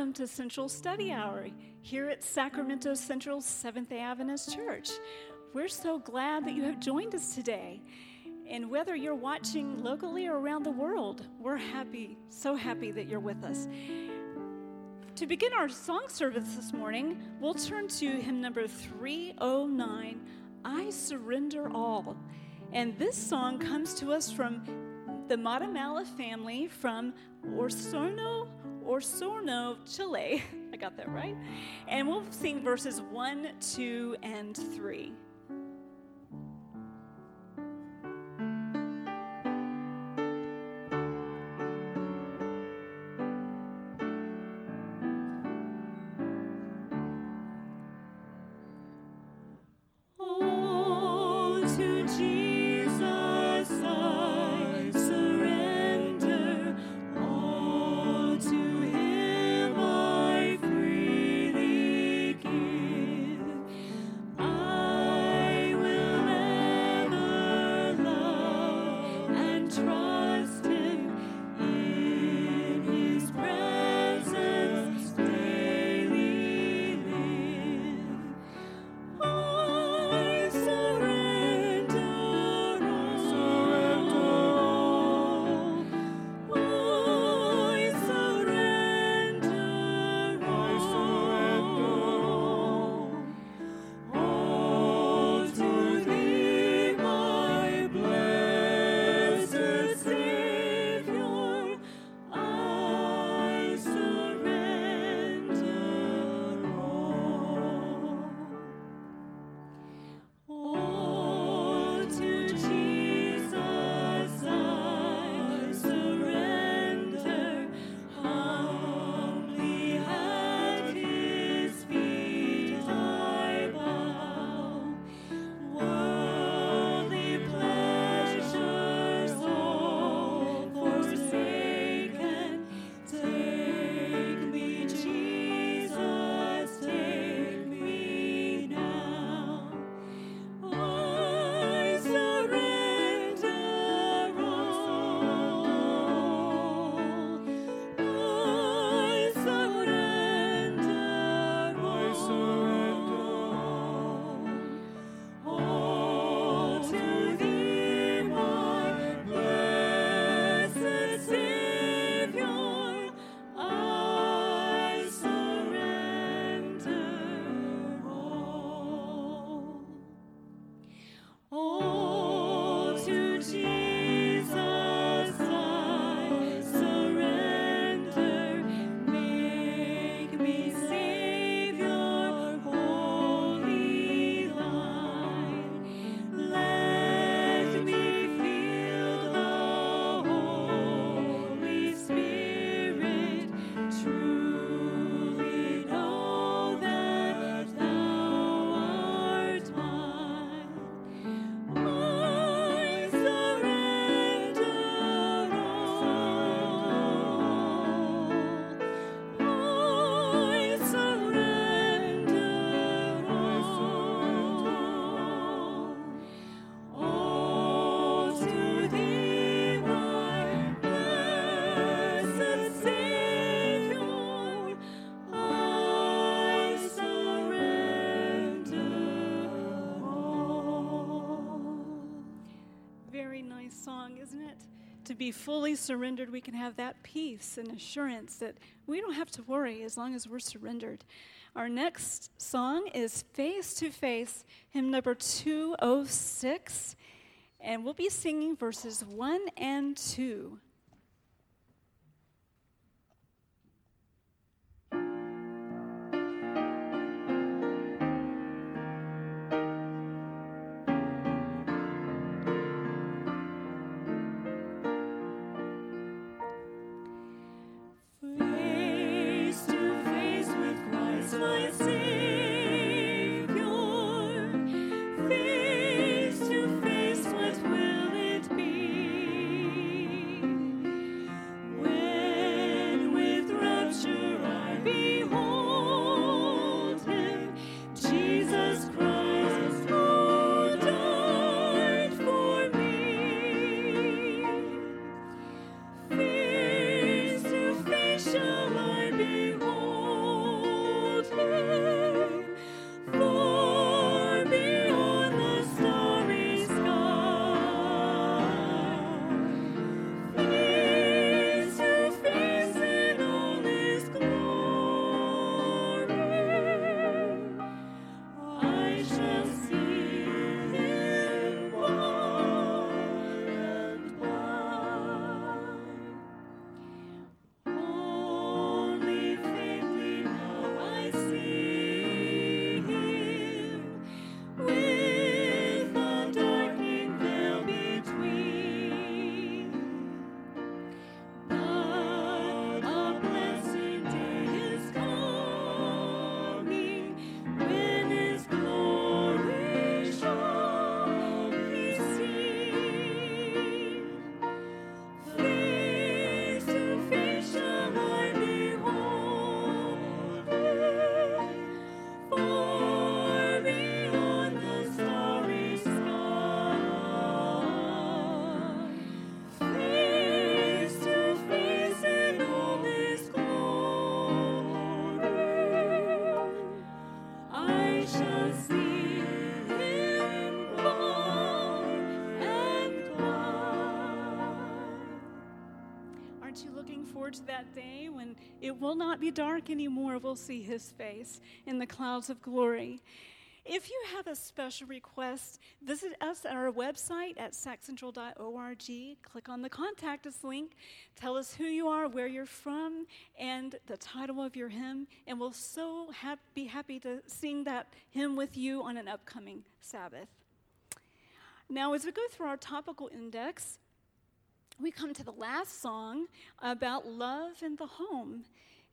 welcome to Central Study Hour here at Sacramento Central Seventh Adventist Church. We're so glad that you have joined us today. And whether you're watching locally or around the world, we're happy, so happy that you're with us. To begin our song service this morning, we'll turn to hymn number 309 I Surrender All. And this song comes to us from the Matamala family from Osorno, Osorno, Chile. I got that right. And we'll sing verses 1, 2, and 3. To be fully surrendered, we can have that peace and assurance that we don't have to worry as long as we're surrendered. Our next song is Face to Face, hymn number 206, and we'll be singing verses 1 and 2. my that day when it will not be dark anymore. We'll see his face in the clouds of glory. If you have a special request, visit us at our website at saccentral.org. Click on the contact us link. Tell us who you are, where you're from, and the title of your hymn. And we'll so ha- be happy to sing that hymn with you on an upcoming Sabbath. Now, as we go through our topical index, we come to the last song about love in the home.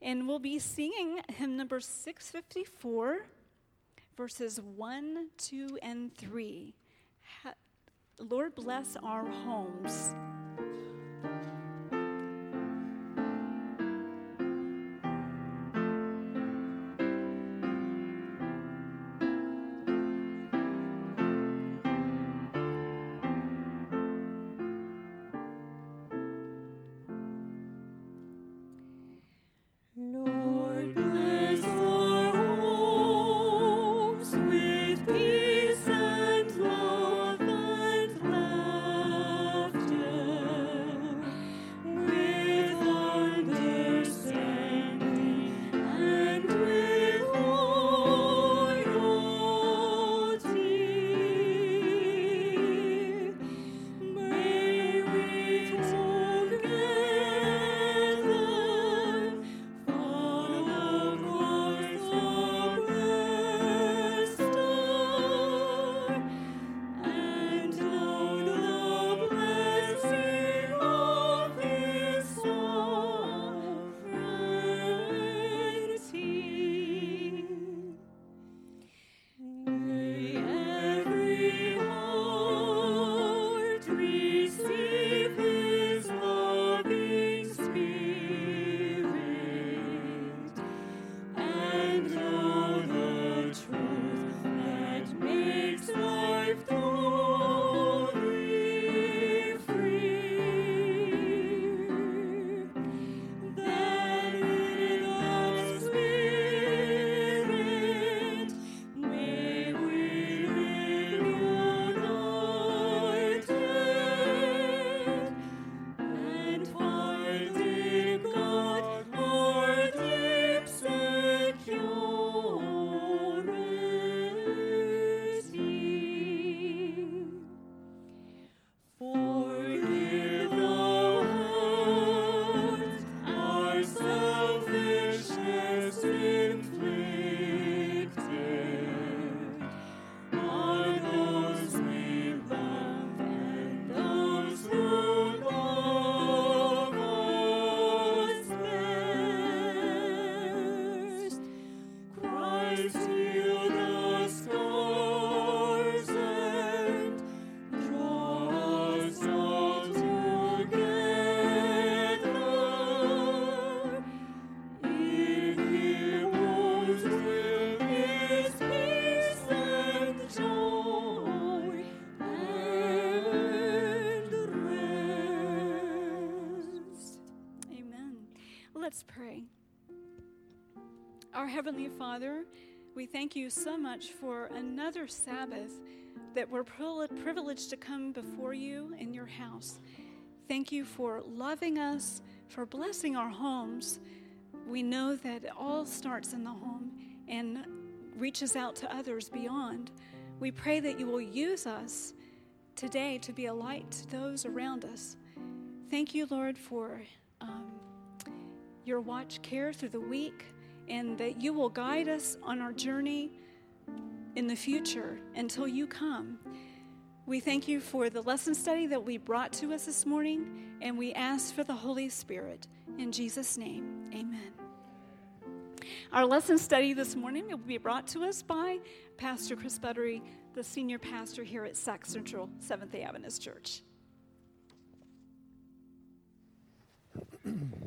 And we'll be singing hymn number 654 verses 1, 2, and 3. Lord bless our homes. Heavenly Father, we thank you so much for another Sabbath that we're privileged to come before you in your house. Thank you for loving us, for blessing our homes. We know that it all starts in the home and reaches out to others beyond. We pray that you will use us today to be a light to those around us. Thank you, Lord, for um, your watch care through the week, and that you will guide us on our journey in the future until you come. We thank you for the lesson study that we brought to us this morning, and we ask for the Holy Spirit. In Jesus' name, amen. Our lesson study this morning will be brought to us by Pastor Chris Buttery, the senior pastor here at Sac Central Seventh day Adventist Church.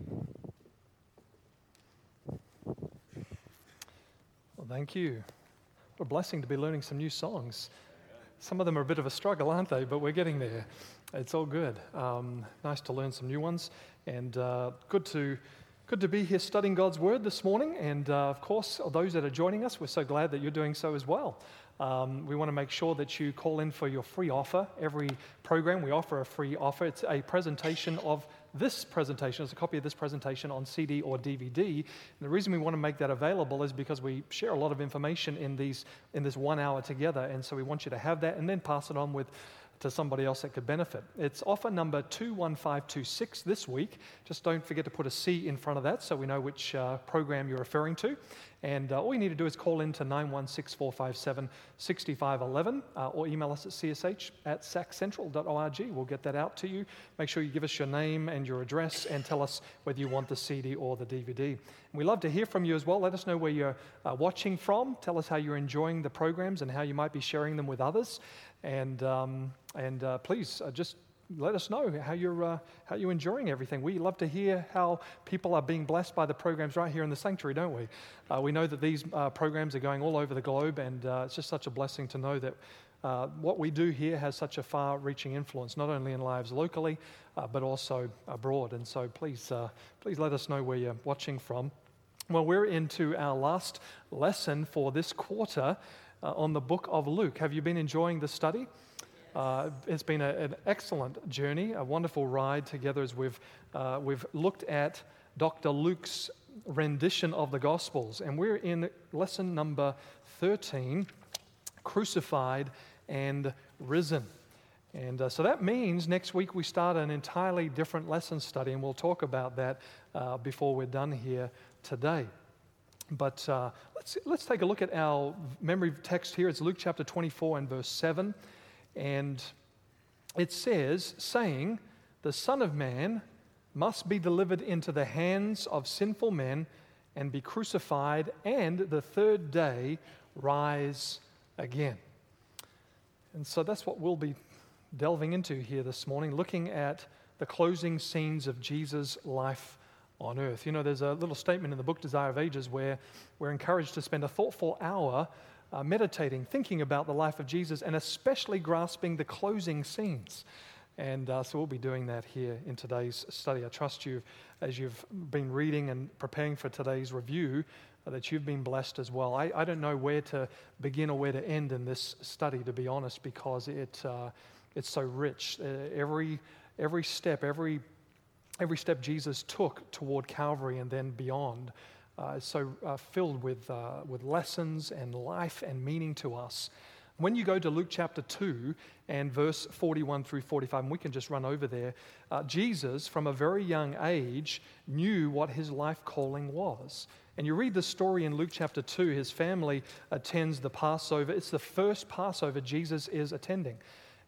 Thank you. What a blessing to be learning some new songs. Some of them are a bit of a struggle, aren't they? But we're getting there. It's all good. Um, nice to learn some new ones, and uh, good to good to be here studying God's Word this morning. And uh, of course, those that are joining us, we're so glad that you're doing so as well. Um, we want to make sure that you call in for your free offer. Every program we offer a free offer. It's a presentation of this presentation, as a copy of this presentation on CD or DVD. And the reason we want to make that available is because we share a lot of information in, these, in this one hour together. And so we want you to have that and then pass it on with to somebody else that could benefit. It's offer number 21526 this week. Just don't forget to put a C in front of that so we know which uh, program you're referring to. And uh, all you need to do is call in to 916 457 6511 uh, or email us at csh at saccentral.org. We'll get that out to you. Make sure you give us your name and your address and tell us whether you want the CD or the DVD. And we love to hear from you as well. Let us know where you're uh, watching from. Tell us how you're enjoying the programs and how you might be sharing them with others. And, um, and uh, please uh, just let us know how you're, uh, how you're enjoying everything. We love to hear how people are being blessed by the programs right here in the sanctuary, don't we? Uh, we know that these uh, programs are going all over the globe, and uh, it's just such a blessing to know that uh, what we do here has such a far reaching influence, not only in lives locally, uh, but also abroad. And so please, please let us know where you're watching from. Well, we're into our last lesson for this quarter on the book of Luke. Have you been enjoying the study? Uh, it's been a, an excellent journey, a wonderful ride together as we've, uh, we've looked at Dr. Luke's rendition of the Gospels. And we're in lesson number 13 Crucified and Risen. And uh, so that means next week we start an entirely different lesson study, and we'll talk about that uh, before we're done here today. But uh, let's, let's take a look at our memory text here. It's Luke chapter 24 and verse 7. And it says, saying, The Son of Man must be delivered into the hands of sinful men and be crucified, and the third day rise again. And so that's what we'll be delving into here this morning, looking at the closing scenes of Jesus' life on earth. You know, there's a little statement in the book Desire of Ages where we're encouraged to spend a thoughtful hour uh, meditating, thinking about the life of Jesus, and especially grasping the closing scenes. And uh, so we'll be doing that here in today's study. I trust you, as you've been reading and preparing for today's review, uh, that you've been blessed as well. I, I, don't know where to begin or where to end in this study, to be honest, because it, uh, it's so rich. Uh, every, every step, every, every step Jesus took toward Calvary and then beyond uh, so uh, filled with, uh, with lessons and life and meaning to us. When you go to Luke chapter 2 and verse 41 through 45, and we can just run over there, uh, Jesus, from a very young age, knew what his life calling was. And you read the story in Luke chapter 2, his family attends the Passover. It's the first Passover Jesus is attending.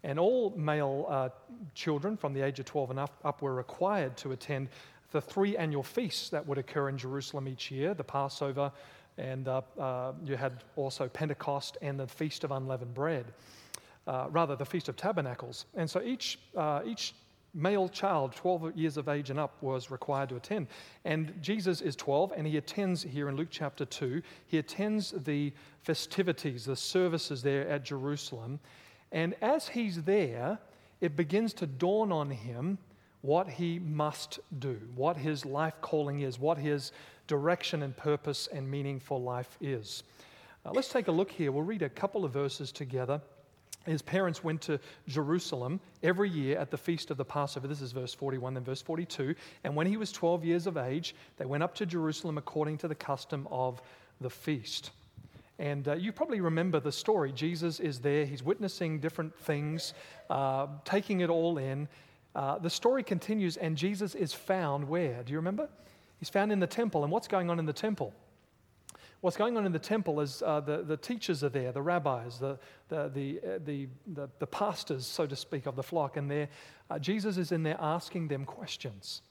And all male uh, children from the age of 12 and up, up were required to attend the three annual feasts that would occur in Jerusalem each year the Passover, and uh, uh, you had also Pentecost and the Feast of Unleavened Bread, uh, rather, the Feast of Tabernacles. And so each, uh, each male child, 12 years of age and up, was required to attend. And Jesus is 12, and he attends here in Luke chapter 2, he attends the festivities, the services there at Jerusalem. And as he's there, it begins to dawn on him what he must do, what his life calling is, what his direction and purpose and meaning for life is. Uh, let's take a look here. We'll read a couple of verses together. His parents went to Jerusalem every year at the feast of the Passover. This is verse 41 then verse 42. And when he was 12 years of age, they went up to Jerusalem according to the custom of the feast. And uh, you probably remember the story. Jesus is there, he's witnessing different things, uh, taking it all in. Uh, the story continues, and Jesus is found where? Do you remember? He's found in the temple. And what's going on in the temple? What's going on in the temple is uh, the, the teachers are there, the rabbis, the, the, the, uh, the, the, the, pastors, so to speak, of the flock, and uh, Jesus is in there asking them questions.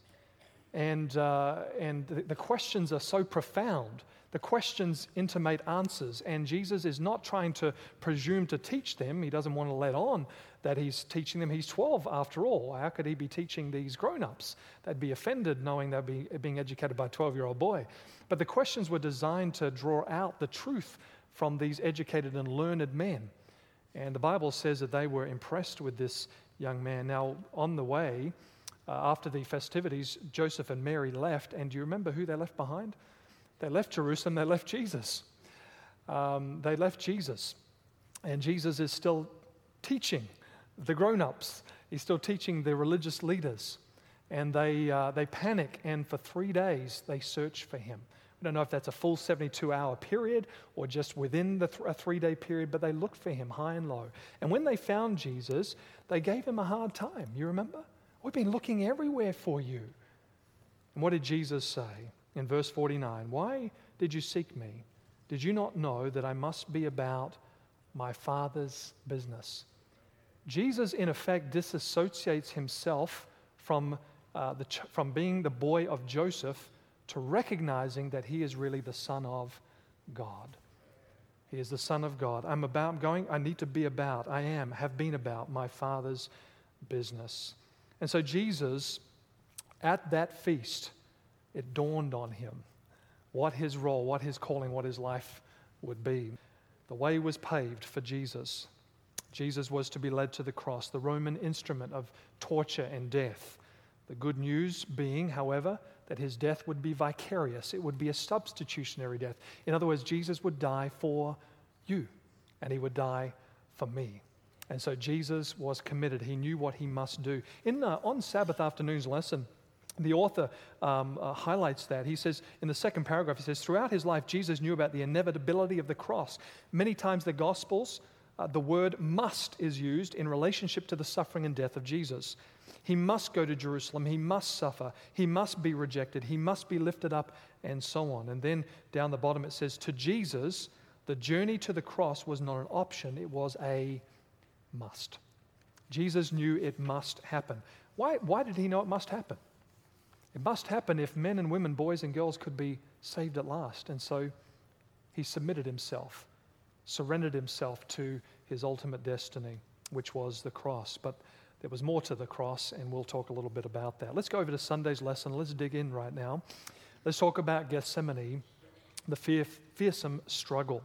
And, uh, and the, the questions are so profound the questions intimate answers, and Jesus is not trying to presume to teach them. He doesn't want to let on that he's teaching them. He's 12 after all. How could he be teaching these grown ups? They'd be offended knowing they're be, being educated by a 12 year old boy. But the questions were designed to draw out the truth from these educated and learned men. And the Bible says that they were impressed with this young man. Now, on the way, uh, after the festivities, Joseph and Mary left. And do you remember who they left behind? They left Jerusalem, they left Jesus. Um, they left Jesus. And Jesus is still teaching the grown ups, he's still teaching the religious leaders. and they, uh, they panic, and for three days they search for him. We don't know if that's a full 72 hour period or just within the th- a three day period, but they looked for him high and low. And when they found Jesus, they gave him a hard time. You remember? We've been looking everywhere for you. And what did Jesus say in verse 49? Why did you seek me? Did you not know that I must be about my Father's business? Jesus, in effect, disassociates himself from, uh, the ch- from being the boy of Joseph to recognizing that he is really the Son of God. He is the Son of God. I'm about going, I need to be about, I am, have been about my Father's business. And so Jesus, at that feast, it dawned on him what his role, what his calling, what his life would be. The way was paved for Jesus. Jesus was to be led to the cross, the Roman instrument of torture and death. The good news being, however, that his death would be vicarious, it would be a substitutionary death. In other words, Jesus would die for you, and he would die for me. And so Jesus was committed. He knew what he must do. In uh, on Sabbath afternoon's lesson, the author um, uh, highlights that. He says in the second paragraph, he says, throughout his life, Jesus knew about the inevitability of the cross. Many times, the Gospels, uh, the word must is used in relationship to the suffering and death of Jesus. He must go to Jerusalem. He must suffer. He must be rejected. He must be lifted up, and so on. And then down the bottom it says, To Jesus, the journey to the cross was not an option, it was a must. Jesus knew it must happen. Why, why did he know it must happen? It must happen if men and women, boys and girls, could be saved at last. And so he submitted himself, surrendered himself to his ultimate destiny, which was the cross. But there was more to the cross, and we'll talk a little bit about that. Let's go over to Sunday's lesson. Let's dig in right now. Let's talk about Gethsemane, the fear, fearsome struggle.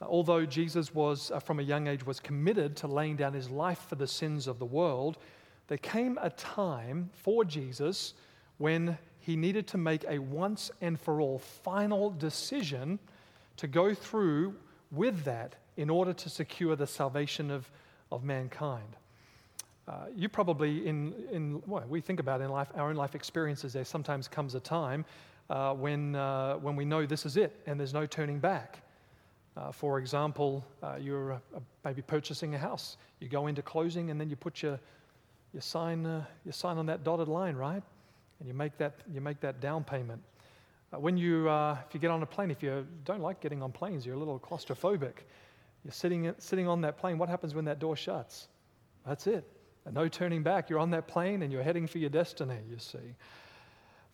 Uh, although Jesus was, uh, from a young age, was committed to laying down his life for the sins of the world, there came a time for Jesus when he needed to make a once and for all final decision to go through with that in order to secure the salvation of, of mankind. Uh, you probably, in, in we think about in life, our own life experiences, there sometimes comes a time uh, when, uh, when we know this is it and there's no turning back. Uh, for example, uh, you're maybe purchasing a house. You go into closing and then you put your, your, sign, uh, your sign on that dotted line, right? And you make that, you make that down payment. Uh, when you, uh, if you get on a plane, if you don't like getting on planes, you're a little claustrophobic. You're sitting, sitting on that plane. What happens when that door shuts? That's it. And no turning back. You're on that plane and you're heading for your destiny, you see.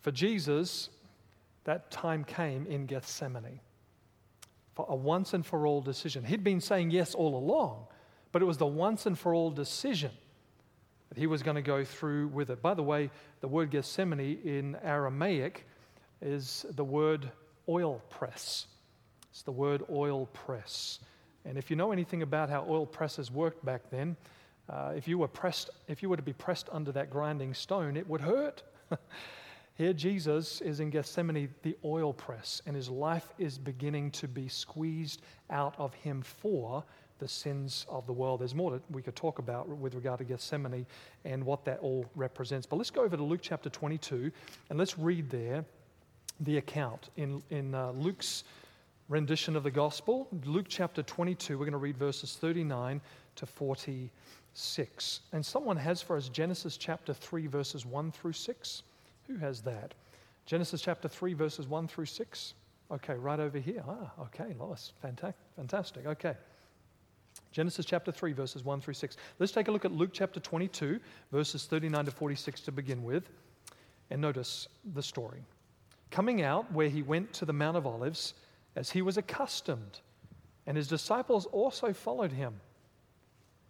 For Jesus, that time came in Gethsemane for a once and for all decision. He'd been saying yes all along, but it was the once and for all decision that he was going to go through with it. By the way, the word Gethsemane in Aramaic is the word oil press. It's the word oil press. And if you know anything about how oil presses worked back then, uh, if you were pressed, if you were to be pressed under that grinding stone, it would hurt. Here, Jesus is in Gethsemane, the oil press, and his life is beginning to be squeezed out of him for the sins of the world. There's more that we could talk about with regard to Gethsemane and what that all represents. But let's go over to Luke chapter 22 and let's read there the account in, in uh, Luke's rendition of the gospel. Luke chapter 22, we're going to read verses 39 to 46. And someone has for us Genesis chapter 3, verses 1 through 6. Who has that? Genesis chapter 3, verses 1 through 6. Okay, right over here. Ah, okay, Lois. Fantastic. Fantastic. Okay. Genesis chapter 3, verses 1 through 6. Let's take a look at Luke chapter 22, verses 39 to 46 to begin with, and notice the story. Coming out where he went to the Mount of Olives, as he was accustomed, and his disciples also followed him.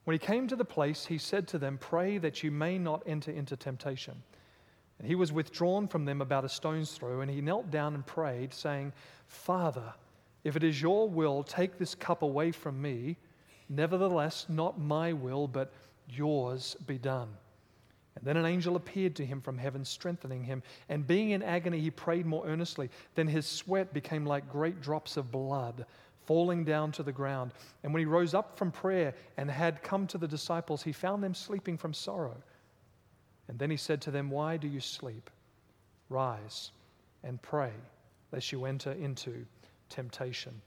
When he came to the place, he said to them, Pray that you may not enter into temptation. And he was withdrawn from them about a stone's throw, and he knelt down and prayed, saying, Father, if it is your will, take this cup away from me. Nevertheless, not my will, but yours be done. And then an angel appeared to him from heaven, strengthening him. And being in agony, he prayed more earnestly. Then his sweat became like great drops of blood falling down to the ground. And when he rose up from prayer and had come to the disciples, he found them sleeping from sorrow. And then he said to them, Why do you sleep? Rise and pray, lest you enter into temptation.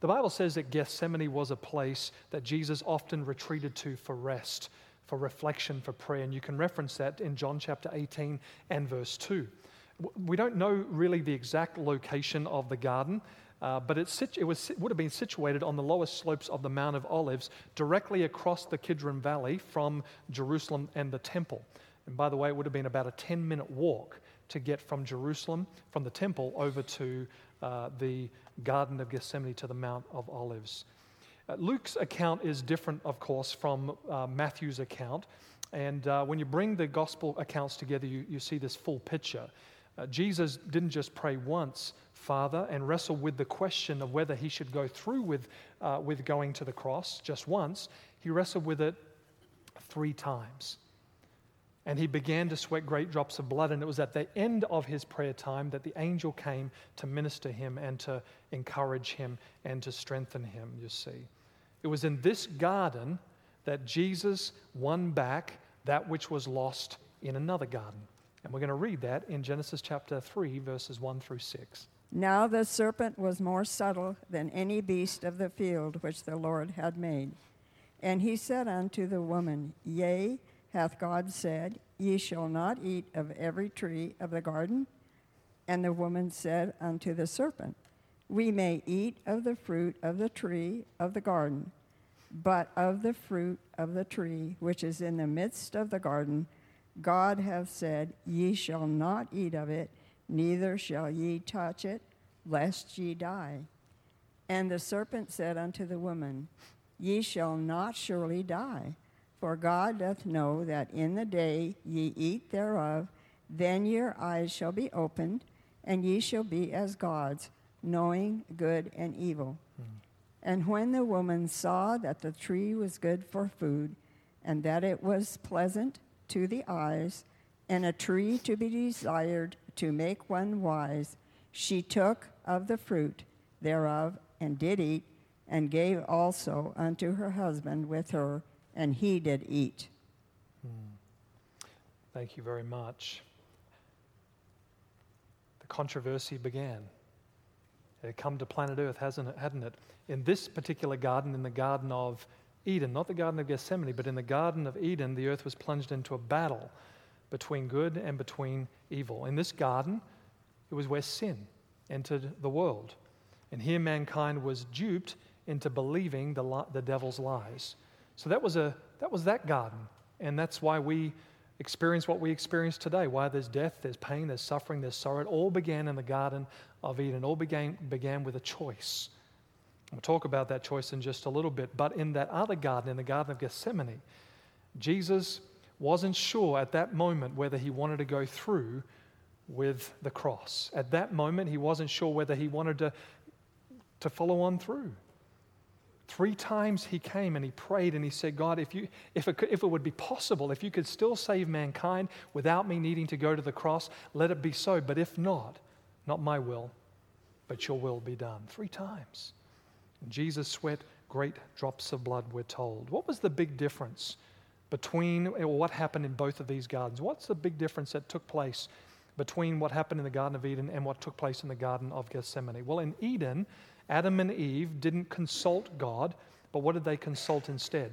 The Bible says that Gethsemane was a place that Jesus often retreated to for rest, for reflection, for prayer. And you can reference that in John chapter 18 and verse 2. We don't know really the exact location of the garden, uh, but it, it, was, would have been situated on the lowest slopes of the Mount of Olives, directly across the Kidron Valley from Jerusalem and the temple. And by the way, it would have been about a 10 minute walk to get from Jerusalem, from the temple, over to uh, the Garden of Gethsemane to the Mount of Olives. Uh, Luke's account is different, of course, from uh, Matthew's account. And uh, when you bring the gospel accounts together, you, you see this full picture. Uh, Jesus didn't just pray once, Father, and wrestle with the question of whether he should go through with, uh, with going to the cross just once. He wrestled with it three times. And he began to sweat great drops of blood. And it was at the end of his prayer time that the angel came to minister him and to encourage him and to strengthen him, you see. It was in this garden that Jesus won back that which was lost in another garden. And we're going to read that in Genesis chapter 3, verses 1 through 6. Now the serpent was more subtle than any beast of the field which the Lord had made. And he said unto the woman, Yea, hath God said, Ye shall not eat of every tree of the garden? And the woman said unto the serpent, We may eat of the fruit of the tree of the garden, but of the fruit of the tree which is in the midst of the garden, God hath said, Ye shall not eat of it, neither shall ye touch it, lest ye die. And the serpent said unto the woman, Ye shall not surely die. For God doth know that in the day ye eat thereof, then your eyes shall be opened, and ye shall be as gods, knowing good and evil. Mm. And when the woman saw that the tree was good for food, and that it was pleasant to the eyes, and a tree to be desired to make one wise, she took of the fruit thereof and did eat, and gave also unto her husband with her and he did eat. Hmm. Thank you very much. The controversy began. It had come to planet Earth, hasn't it, hadn't it? In this particular garden, in the Garden of Eden, not the Garden of Gethsemane, but in the Garden of Eden, the earth was plunged into a battle between good and between evil. In this garden, it was where sin entered the world. And here mankind was duped into believing the, li- the devil's lies. So that was, a, that was that garden. And that's why we experience what we experience today. Why there's death, there's pain, there's suffering, there's sorrow. It all began in the Garden of Eden. It all began, began with a choice. We'll talk about that choice in just a little bit. But in that other garden, in the Garden of Gethsemane, Jesus wasn't sure at that moment whether he wanted to go through with the cross. At that moment, he wasn't sure whether he wanted to, to follow on through. Three times he came and he prayed and he said, God, if, you, if, it could, if it would be possible, if you could still save mankind without me needing to go to the cross, let it be so. But if not, not my will, but your will be done. Three times. And Jesus sweat great drops of blood, we're told. What was the big difference between what happened in both of these gardens? What's the big difference that took place between what happened in the Garden of Eden and what took place in the Garden of Gethsemane? Well, in Eden, Adam and Eve didn't consult God, but what did they consult instead?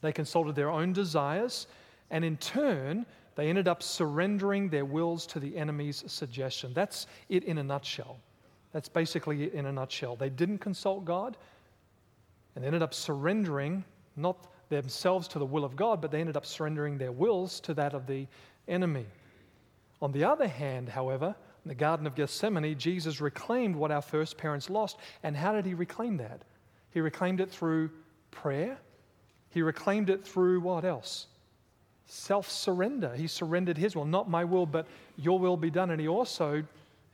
They consulted their own desires, and in turn, they ended up surrendering their wills to the enemy's suggestion. That's it in a nutshell. That's basically it in a nutshell. They didn't consult God and they ended up surrendering not themselves to the will of God, but they ended up surrendering their wills to that of the enemy. On the other hand, however, in the Garden of Gethsemane, Jesus reclaimed what our first parents lost. And how did he reclaim that? He reclaimed it through prayer. He reclaimed it through what else? Self surrender. He surrendered his will, not my will, but your will be done. And he also,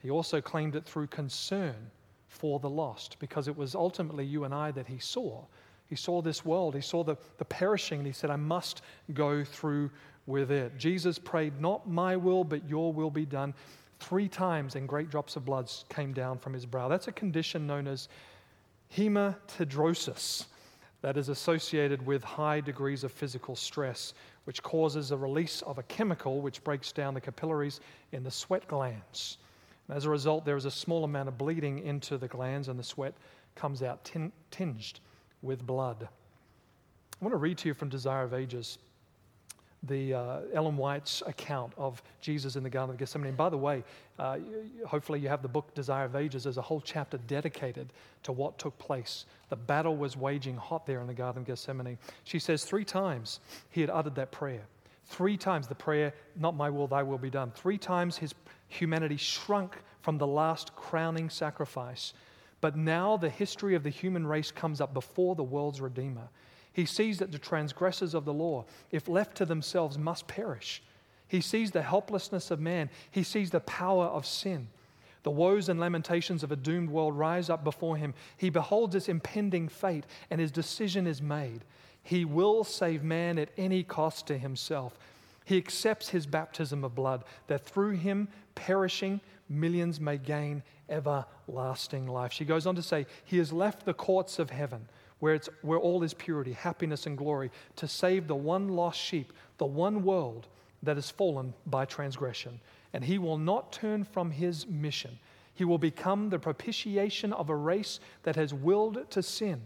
he also claimed it through concern for the lost, because it was ultimately you and I that he saw. He saw this world, he saw the, the perishing, and he said, I must go through with it. Jesus prayed, Not my will, but your will be done. Three times, and great drops of blood came down from his brow. That's a condition known as hematidrosis. that is associated with high degrees of physical stress, which causes a release of a chemical which breaks down the capillaries in the sweat glands. And as a result, there is a small amount of bleeding into the glands, and the sweat comes out tin- tinged with blood. I want to read to you from Desire of Ages the uh, Ellen White's account of Jesus in the Garden of Gethsemane. And by the way, uh, hopefully you have the book Desire of Ages. There's a whole chapter dedicated to what took place. The battle was waging hot there in the Garden of Gethsemane. She says three times he had uttered that prayer. Three times the prayer, not my will, thy will be done. Three times his humanity shrunk from the last crowning sacrifice. But now the history of the human race comes up before the world's Redeemer. He sees that the transgressors of the law, if left to themselves, must perish. He sees the helplessness of man. He sees the power of sin. The woes and lamentations of a doomed world rise up before him. He beholds its impending fate, and his decision is made. He will save man at any cost to himself. He accepts his baptism of blood, that through him, perishing, millions may gain everlasting life. She goes on to say, He has left the courts of heaven where, it's, where all is purity, happiness, and glory, to save the one lost sheep, the one world that has fallen by transgression. And he will not turn from his mission. He will become the propitiation of a race that has willed to sin.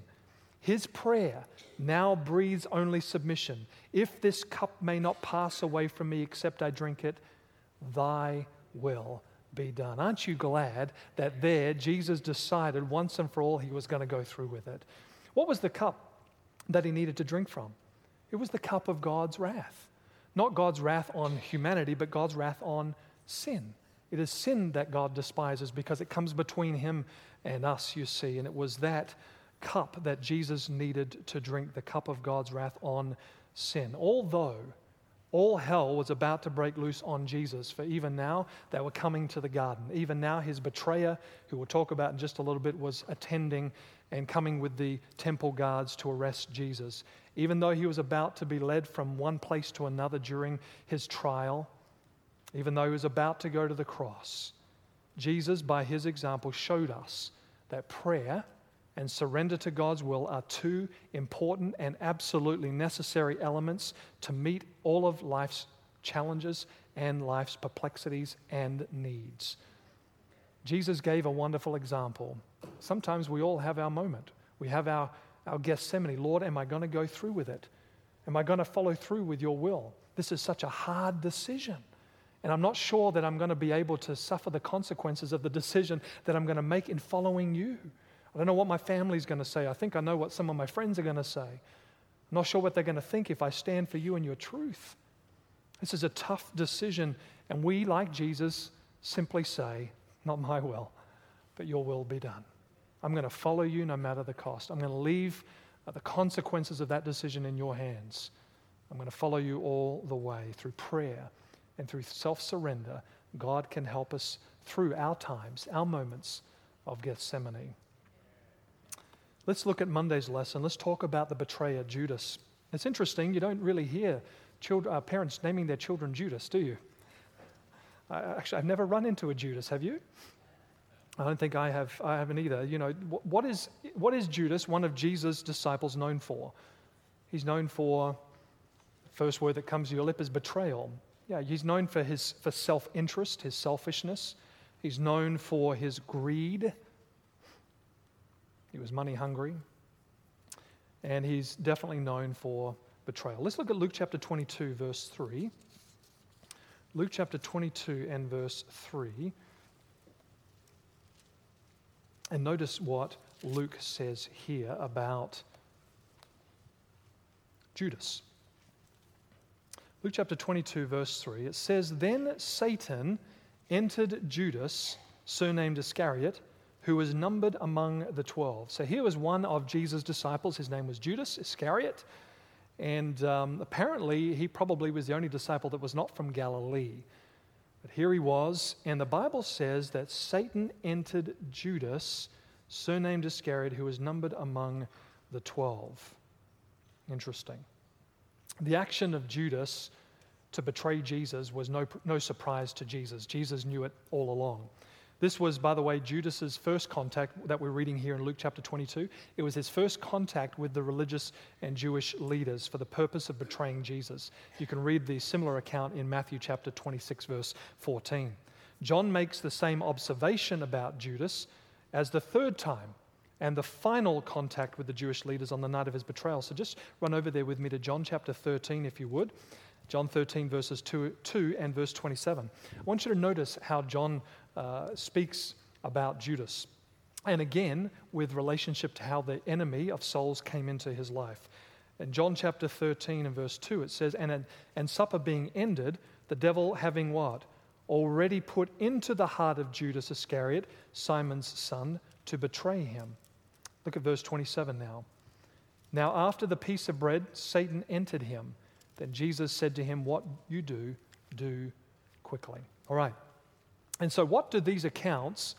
His prayer now breathes only submission. If this cup may not pass away from me except I drink it, thy will be done. Aren't you glad that there Jesus decided once and for all he was going to go through with it? What was the cup that he needed to drink from? It was the cup of God's wrath. Not God's wrath on humanity, but God's wrath on sin. It is sin that God despises because it comes between him and us, you see. And it was that cup that Jesus needed to drink, the cup of God's wrath on sin. Although all hell was about to break loose on Jesus, for even now they were coming to the garden. Even now, his betrayer, who we'll talk about in just a little bit, was attending and coming with the temple guards to arrest Jesus. Even though he was about to be led from one place to another during his trial, even though he was about to go to the cross, Jesus, by his example, showed us that prayer and surrender to God's will are two important and absolutely necessary elements to meet all of life's challenges and life's perplexities and needs. Jesus gave a wonderful example. Sometimes we all have our moment. We have our, our Gethsemane. Lord, am I going to go through with it? Am I going to follow through with your will? This is such a hard decision. And I'm not sure that I'm going to be able to suffer the consequences of the decision that I'm going to make in following you. I don't know what my family's going to say. I think I know what some of my friends are going to say. I'm not sure what they're going to think if I stand for you and your truth. This is a tough decision. And we, like Jesus, simply say, not my will, but your will be done. I'm going to follow you no matter the cost. I'm going to leave the consequences of that decision in your hands. I'm going to follow you all the way through prayer and through self surrender. God can help us through our times, our moments of Gethsemane. Let's look at Monday's lesson. Let's talk about the betrayer, Judas. It's interesting, you don't really hear children, uh, parents naming their children Judas, do you? I, actually, I've never run into a Judas, have you? I don't think I have. I haven't either. You know, what is, what is Judas, one of Jesus' disciples, known for? He's known for, the first word that comes to your lip is betrayal. Yeah, he's known for his for self-interest, his selfishness. He's known for his greed. He was money hungry. And he's definitely known for betrayal. Let's look at Luke chapter 22, verse 3. Luke chapter 22 and verse 3. And notice what Luke says here about Judas. Luke chapter 22, verse 3, it says, Then Satan entered Judas, surnamed Iscariot, who was numbered among the twelve. So here was one of Jesus' disciples. His name was Judas Iscariot. And um, apparently, he probably was the only disciple that was not from Galilee. But here he was, and the Bible says that Satan entered Judas, surnamed Iscariot, who was numbered among the twelve. Interesting. The action of Judas to betray Jesus was no, no surprise to Jesus. Jesus knew it all along. This was, by the way, Judas's first contact that we're reading here in Luke chapter 22. It was his first contact with the religious and Jewish leaders for the purpose of betraying Jesus. You can read the similar account in Matthew chapter 26, verse 14. John makes the same observation about Judas as the third time and the final contact with the Jewish leaders on the night of his betrayal. So just run over there with me to John chapter 13, if you would. John 13, verses 2, 2 and verse 27. I want you to notice how John uh, speaks about Judas. And again, with relationship to how the enemy of souls came into his life. In John chapter 13 and verse 2, it says, And, and supper being ended, the devil having what? Already put into the heart of Judas Iscariot, Simon's son, to betray him. Look at verse 27 now. Now, after the piece of bread, Satan entered him. Then Jesus said to him, What you do, do quickly. All right. And so, what do these accounts,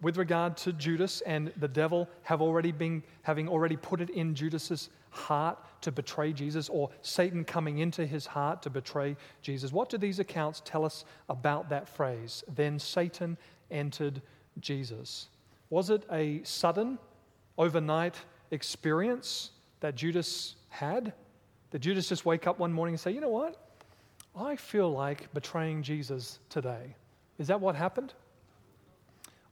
with regard to Judas and the devil, have already been, having already put it in Judas's heart to betray Jesus, or Satan coming into his heart to betray Jesus? What do these accounts tell us about that phrase? Then Satan entered Jesus. Was it a sudden, overnight experience that Judas had? Did Judas just wake up one morning and say, you know what? I feel like betraying Jesus today. Is that what happened?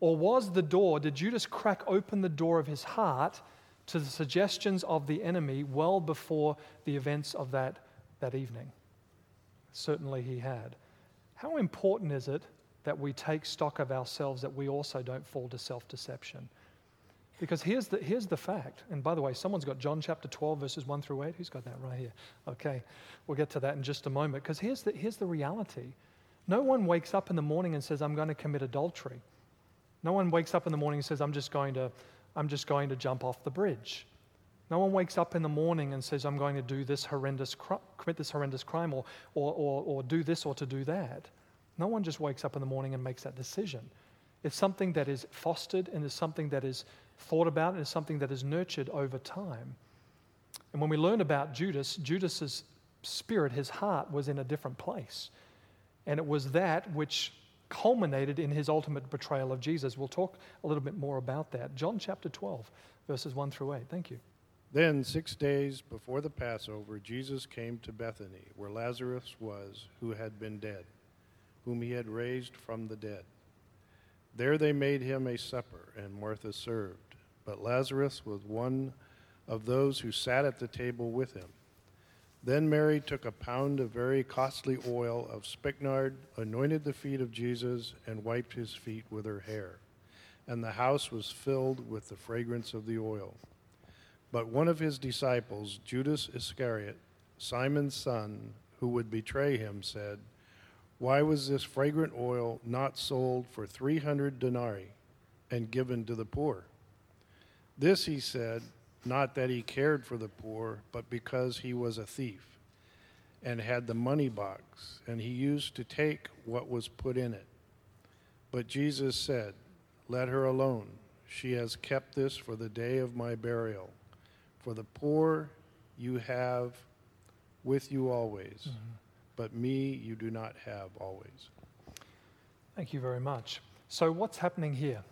Or was the door, did Judas crack open the door of his heart to the suggestions of the enemy well before the events of that, that evening? Certainly he had. How important is it that we take stock of ourselves that we also don't fall to self deception? Because here's the, here's the fact. And by the way, someone's got John chapter 12, verses 1 through 8. Who's got that right here? Okay, we'll get to that in just a moment. Because here's the, here's the reality no one wakes up in the morning and says, I'm going to commit adultery. No one wakes up in the morning and says, I'm just going to, I'm just going to jump off the bridge. No one wakes up in the morning and says, I'm going to do this horrendous, commit this horrendous crime or, or, or, or do this or to do that. No one just wakes up in the morning and makes that decision. It's something that is fostered and is something that is thought about and is something that is nurtured over time. And when we learn about Judas, Judas's spirit, his heart, was in a different place. And it was that which culminated in his ultimate betrayal of Jesus. We'll talk a little bit more about that. John chapter 12, verses 1 through 8. Thank you. Then, six days before the Passover, Jesus came to Bethany, where Lazarus was, who had been dead, whom he had raised from the dead. There they made him a supper, and Martha served. But Lazarus was one of those who sat at the table with him. Then Mary took a pound of very costly oil of spikenard, anointed the feet of Jesus, and wiped his feet with her hair. And the house was filled with the fragrance of the oil. But one of his disciples, Judas Iscariot, Simon's son, who would betray him, said, Why was this fragrant oil not sold for 300 denarii and given to the poor? This, he said, not that he cared for the poor, but because he was a thief and had the money box, and he used to take what was put in it. But Jesus said, Let her alone. She has kept this for the day of my burial. For the poor you have with you always, mm-hmm. but me you do not have always. Thank you very much. So, what's happening here?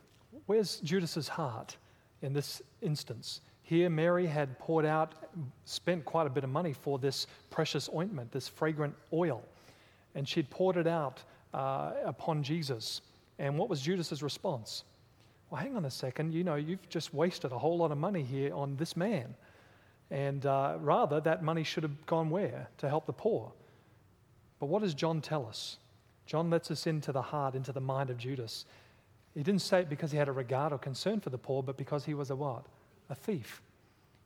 Where's Judas's heart in this instance? Here, Mary had poured out, spent quite a bit of money for this precious ointment, this fragrant oil. And she'd poured it out uh, upon Jesus. And what was Judas's response? Well, hang on a second. You know, you've just wasted a whole lot of money here on this man. And uh, rather, that money should have gone where? To help the poor. But what does John tell us? John lets us into the heart, into the mind of Judas. He didn't say it because he had a regard or concern for the poor, but because he was a what? A thief.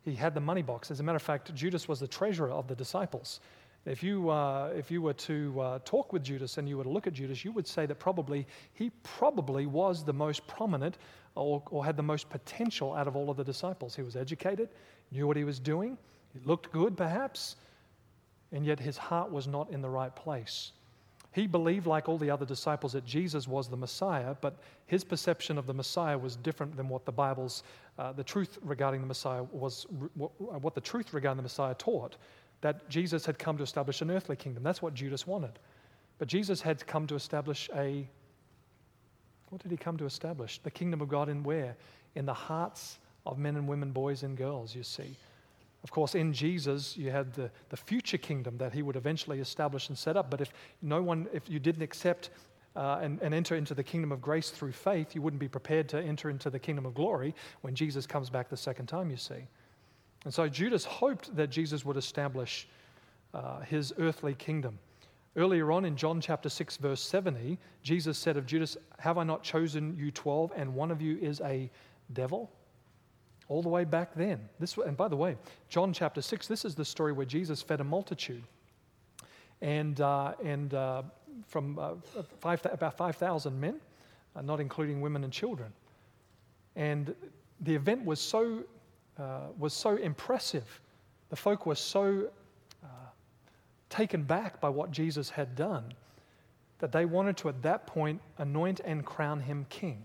He had the money box. As a matter of fact, Judas was the treasurer of the disciples. If you, uh, if you were to uh, talk with Judas and you were to look at Judas, you would say that probably he probably was the most prominent or, or had the most potential out of all of the disciples. He was educated, knew what he was doing, he looked good perhaps, and yet his heart was not in the right place. He believed, like all the other disciples, that Jesus was the Messiah, but his perception of the Messiah was different than what the Bible's, uh, the truth regarding the Messiah was, what the truth regarding the Messiah taught, that Jesus had come to establish an earthly kingdom. That's what Judas wanted. But Jesus had come to establish a What did he come to establish? The kingdom of God in where? In the hearts of men and women, boys and girls, you see. Of course, in Jesus, you had the, the future kingdom that he would eventually establish and set up. But if no one, if you didn't accept uh, and, and enter into the kingdom of grace through faith, you wouldn't be prepared to enter into the kingdom of glory when Jesus comes back the second time, you see. And so Judas hoped that Jesus would establish uh, his earthly kingdom. Earlier on in John chapter 6, verse 70, Jesus said of Judas, Have I not chosen you 12, and one of you is a devil? All the way back then. This, and by the way, John chapter 6, this is the story where Jesus fed a multitude. And, uh, and uh, from uh, five, about 5,000 men, uh, not including women and children. And the event was so, uh, was so impressive. The folk were so uh, taken back by what Jesus had done that they wanted to, at that point, anoint and crown him king.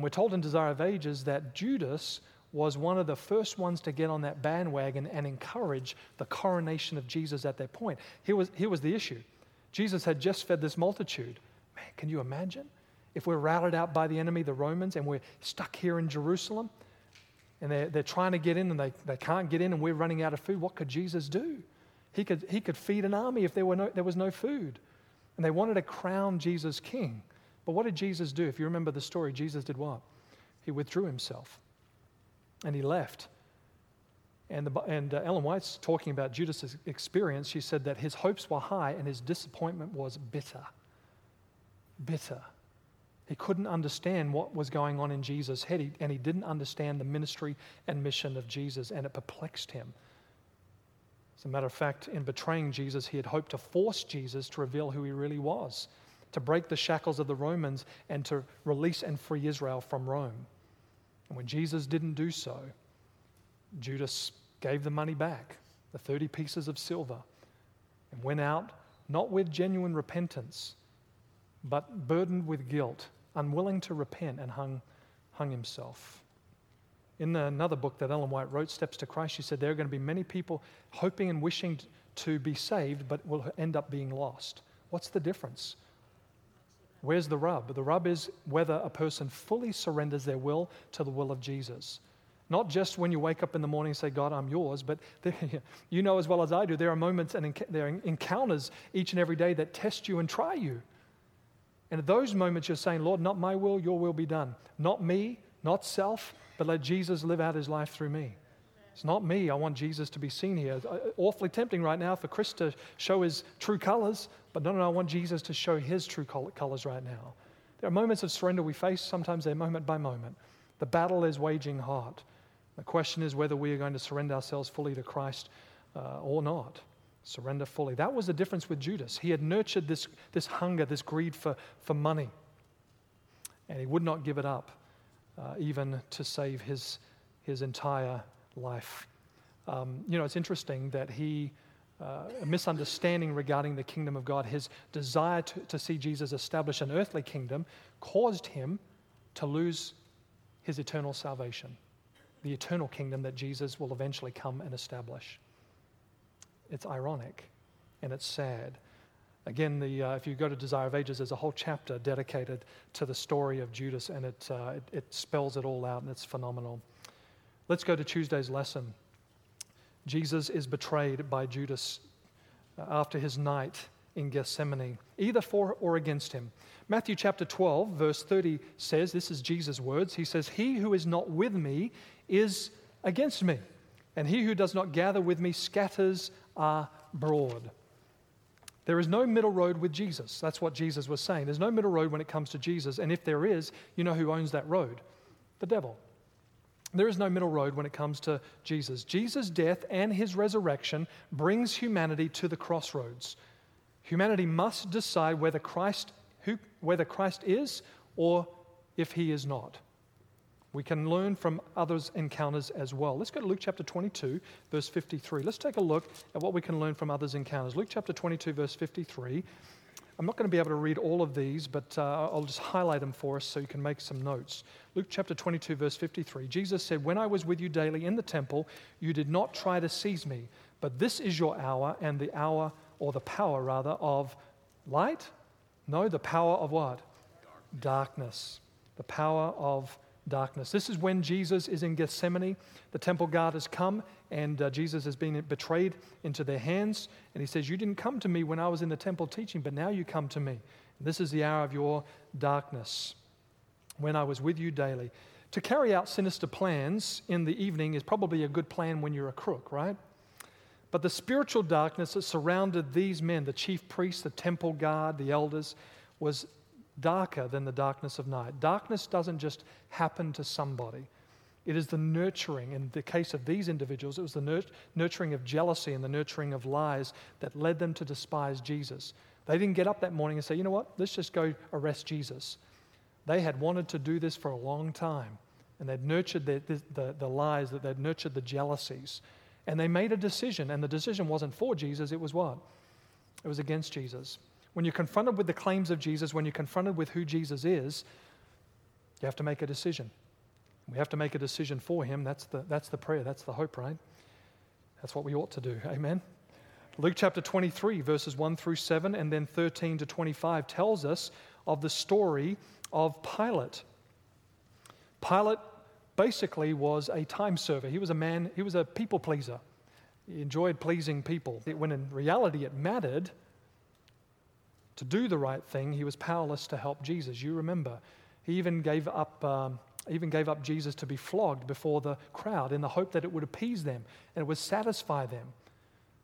And we're told in Desire of Ages that Judas was one of the first ones to get on that bandwagon and encourage the coronation of Jesus at that point. Here was, here was the issue Jesus had just fed this multitude. Man, can you imagine? If we're routed out by the enemy, the Romans, and we're stuck here in Jerusalem, and they're, they're trying to get in and they, they can't get in, and we're running out of food, what could Jesus do? He could, he could feed an army if there, were no, there was no food. And they wanted to crown Jesus king. But what did Jesus do? If you remember the story, Jesus did what? He withdrew himself and he left. And, the, and uh, Ellen White's talking about Judas's experience. She said that his hopes were high and his disappointment was bitter. Bitter. He couldn't understand what was going on in Jesus' head, he, and he didn't understand the ministry and mission of Jesus, and it perplexed him. As a matter of fact, in betraying Jesus, he had hoped to force Jesus to reveal who he really was, to break the shackles of the Romans, and to release and free Israel from Rome. And when Jesus didn't do so, Judas gave the money back, the 30 pieces of silver, and went out not with genuine repentance, but burdened with guilt, unwilling to repent, and hung, hung himself. In another book that Ellen White wrote, Steps to Christ, she said there are going to be many people hoping and wishing to be saved, but will end up being lost. What's the difference? Where's the rub? The rub is whether a person fully surrenders their will to the will of Jesus. Not just when you wake up in the morning and say, God, I'm yours, but there, you know as well as I do, there are moments and there are encounters each and every day that test you and try you. And at those moments, you're saying, Lord, not my will, your will be done. Not me, not self, but let Jesus live out his life through me. It's not me. I want Jesus to be seen here. Uh, awfully tempting right now for Chris to show his true colors, but no, no, no, I want Jesus to show his true colors right now. There are moments of surrender we face, sometimes they're moment by moment. The battle is waging hard. The question is whether we are going to surrender ourselves fully to Christ uh, or not. Surrender fully. That was the difference with Judas. He had nurtured this, this hunger, this greed for, for money, and he would not give it up, uh, even to save his, his entire life. Um, you know, it's interesting that he, uh, a misunderstanding regarding the kingdom of God, his desire to, to see Jesus establish an earthly kingdom, caused him to lose his eternal salvation the eternal kingdom that Jesus will eventually come and establish. It's ironic and it's sad. Again, the, uh, if you go to Desire of Ages, there's a whole chapter dedicated to the story of Judas, and it, uh, it, it spells it all out, and it's phenomenal. Let's go to Tuesday's lesson. Jesus is betrayed by Judas uh, after his night in Gethsemane, either for or against him. Matthew chapter 12, verse 30 says, This is Jesus' words. He says, He who is not with me is against me, and he who does not gather with me scatters abroad. There is no middle road with Jesus. That's what Jesus was saying. There's no middle road when it comes to Jesus. And if there is, you know who owns that road? The devil. There is no middle road when it comes to Jesus. Jesus' death and his resurrection brings humanity to the crossroads. Humanity must decide whether Christ, who, whether Christ is or if he is not. We can learn from others' encounters as well. Let's go to Luke chapter 22, verse 53. Let's take a look at what we can learn from others' encounters. Luke chapter 22, verse 53. I'm not going to be able to read all of these, but uh, I'll just highlight them for us so you can make some notes. Luke chapter 22, verse 53. Jesus said, When I was with you daily in the temple, you did not try to seize me, but this is your hour and the hour, or the power rather, of light? No, the power of what? darkness. The power of darkness. This is when Jesus is in Gethsemane. The temple guard has come, and uh, Jesus has been betrayed into their hands. And he says, You didn't come to me when I was in the temple teaching, but now you come to me. And this is the hour of your darkness, when I was with you daily. To carry out sinister plans in the evening is probably a good plan when you're a crook, right? But the spiritual darkness that surrounded these men, the chief priests, the temple guard, the elders, was darker than the darkness of night. Darkness doesn't just happen to somebody. It is the nurturing, in the case of these individuals, it was the nurturing of jealousy and the nurturing of lies that led them to despise Jesus. They didn't get up that morning and say, you know what, let's just go arrest Jesus. They had wanted to do this for a long time, and they'd nurtured the, the, the lies, that they'd nurtured the jealousies. And they made a decision, and the decision wasn't for Jesus, it was what? It was against Jesus. When you're confronted with the claims of Jesus, when you're confronted with who Jesus is, you have to make a decision. We have to make a decision for him. That's the, that's the prayer, that's the hope, right? That's what we ought to do. Amen. Luke chapter 23, verses 1 through 7, and then 13 to 25 tells us of the story of Pilate. Pilate basically was a time server. He was a man, he was a people pleaser. He enjoyed pleasing people. When in reality it mattered, to do the right thing, he was powerless to help Jesus. You remember, he even gave up. Um, even gave up Jesus to be flogged before the crowd in the hope that it would appease them and it would satisfy them.